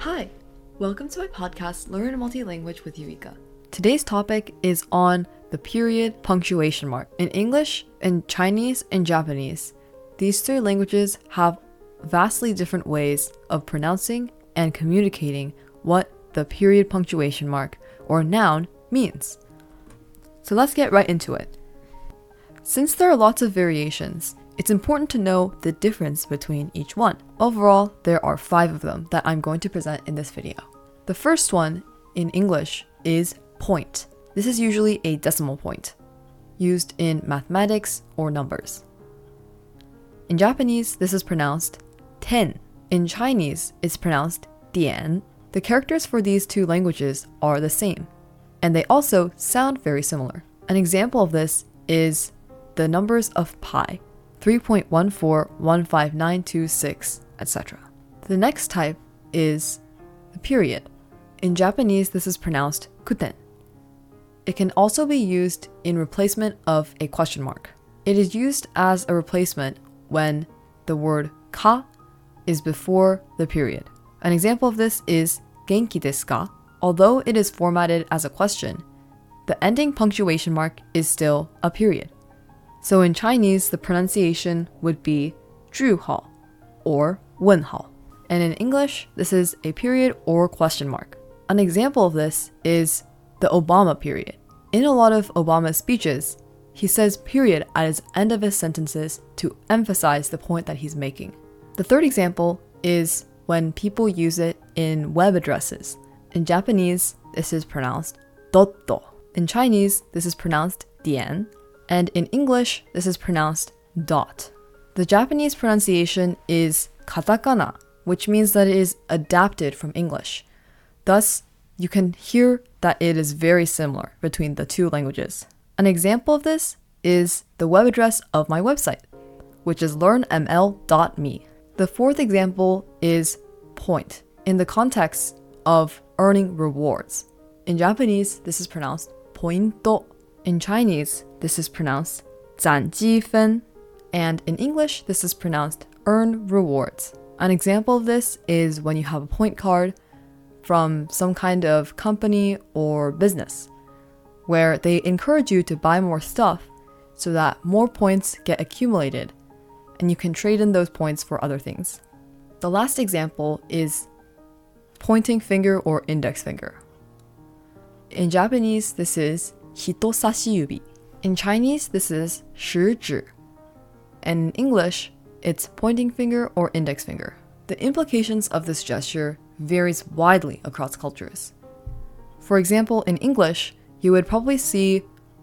Hi, welcome to my podcast Learn Multilanguage with Eureka. Today's topic is on the period punctuation mark. In English, in Chinese, and Japanese, these three languages have vastly different ways of pronouncing and communicating what the period punctuation mark or noun means. So let's get right into it. Since there are lots of variations, it's important to know the difference between each one. Overall, there are five of them that I'm going to present in this video. The first one in English is point. This is usually a decimal point, used in mathematics or numbers. In Japanese, this is pronounced ten. In Chinese, it's pronounced dian. The characters for these two languages are the same, and they also sound very similar. An example of this is the numbers of pi 3.1415926, etc. The next type is the period. In Japanese, this is pronounced kuten. It can also be used in replacement of a question mark. It is used as a replacement when the word ka is before the period. An example of this is genki desu ka? Although it is formatted as a question, the ending punctuation mark is still a period. So in Chinese, the pronunciation would be 句号 or 问号. And in English, this is a period or question mark. An example of this is the Obama period. In a lot of Obama's speeches, he says period at his end of his sentences to emphasize the point that he's making. The third example is when people use it in web addresses. In Japanese, this is pronounced dotto. In Chinese, this is pronounced dian, and in English, this is pronounced dot. The Japanese pronunciation is katakana, which means that it is adapted from English. Thus, you can hear that it is very similar between the two languages. An example of this is the web address of my website, which is learnml.me. The fourth example is point in the context of earning rewards. In Japanese, this is pronounced pointo. In Chinese, this is pronounced 攒积分, and in English, this is pronounced earn rewards. An example of this is when you have a point card from some kind of company or business, where they encourage you to buy more stuff so that more points get accumulated and you can trade in those points for other things. The last example is pointing finger or index finger. In Japanese, this is yubi. In Chinese, this is 食指. And in English, it's pointing finger or index finger. The implications of this gesture varies widely across cultures. For example, in English, you would probably see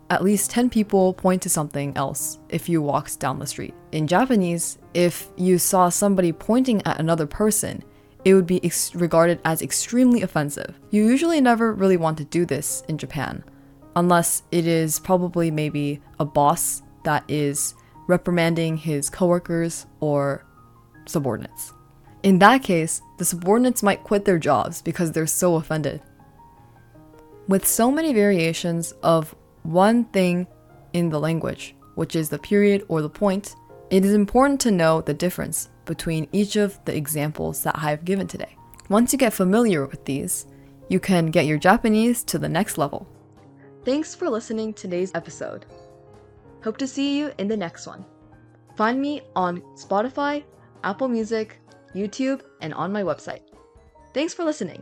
at least 10 people point to something else if you walked down the street. In Japanese, if you saw somebody pointing at another person, it would be regarded as extremely offensive. You usually never really want to do this in Japan, unless it is probably maybe a boss that is reprimanding his coworkers or subordinates. In that case, the subordinates might quit their jobs because they're so offended. With so many variations of one thing in the language, which is the period or the point, it is important to know the difference between each of the examples that I have given today. Once you get familiar with these, you can get your Japanese to the next level. Thanks for listening to today's episode. Hope to see you in the next one. Find me on Spotify, Apple Music, YouTube, and on my website. Thanks for listening.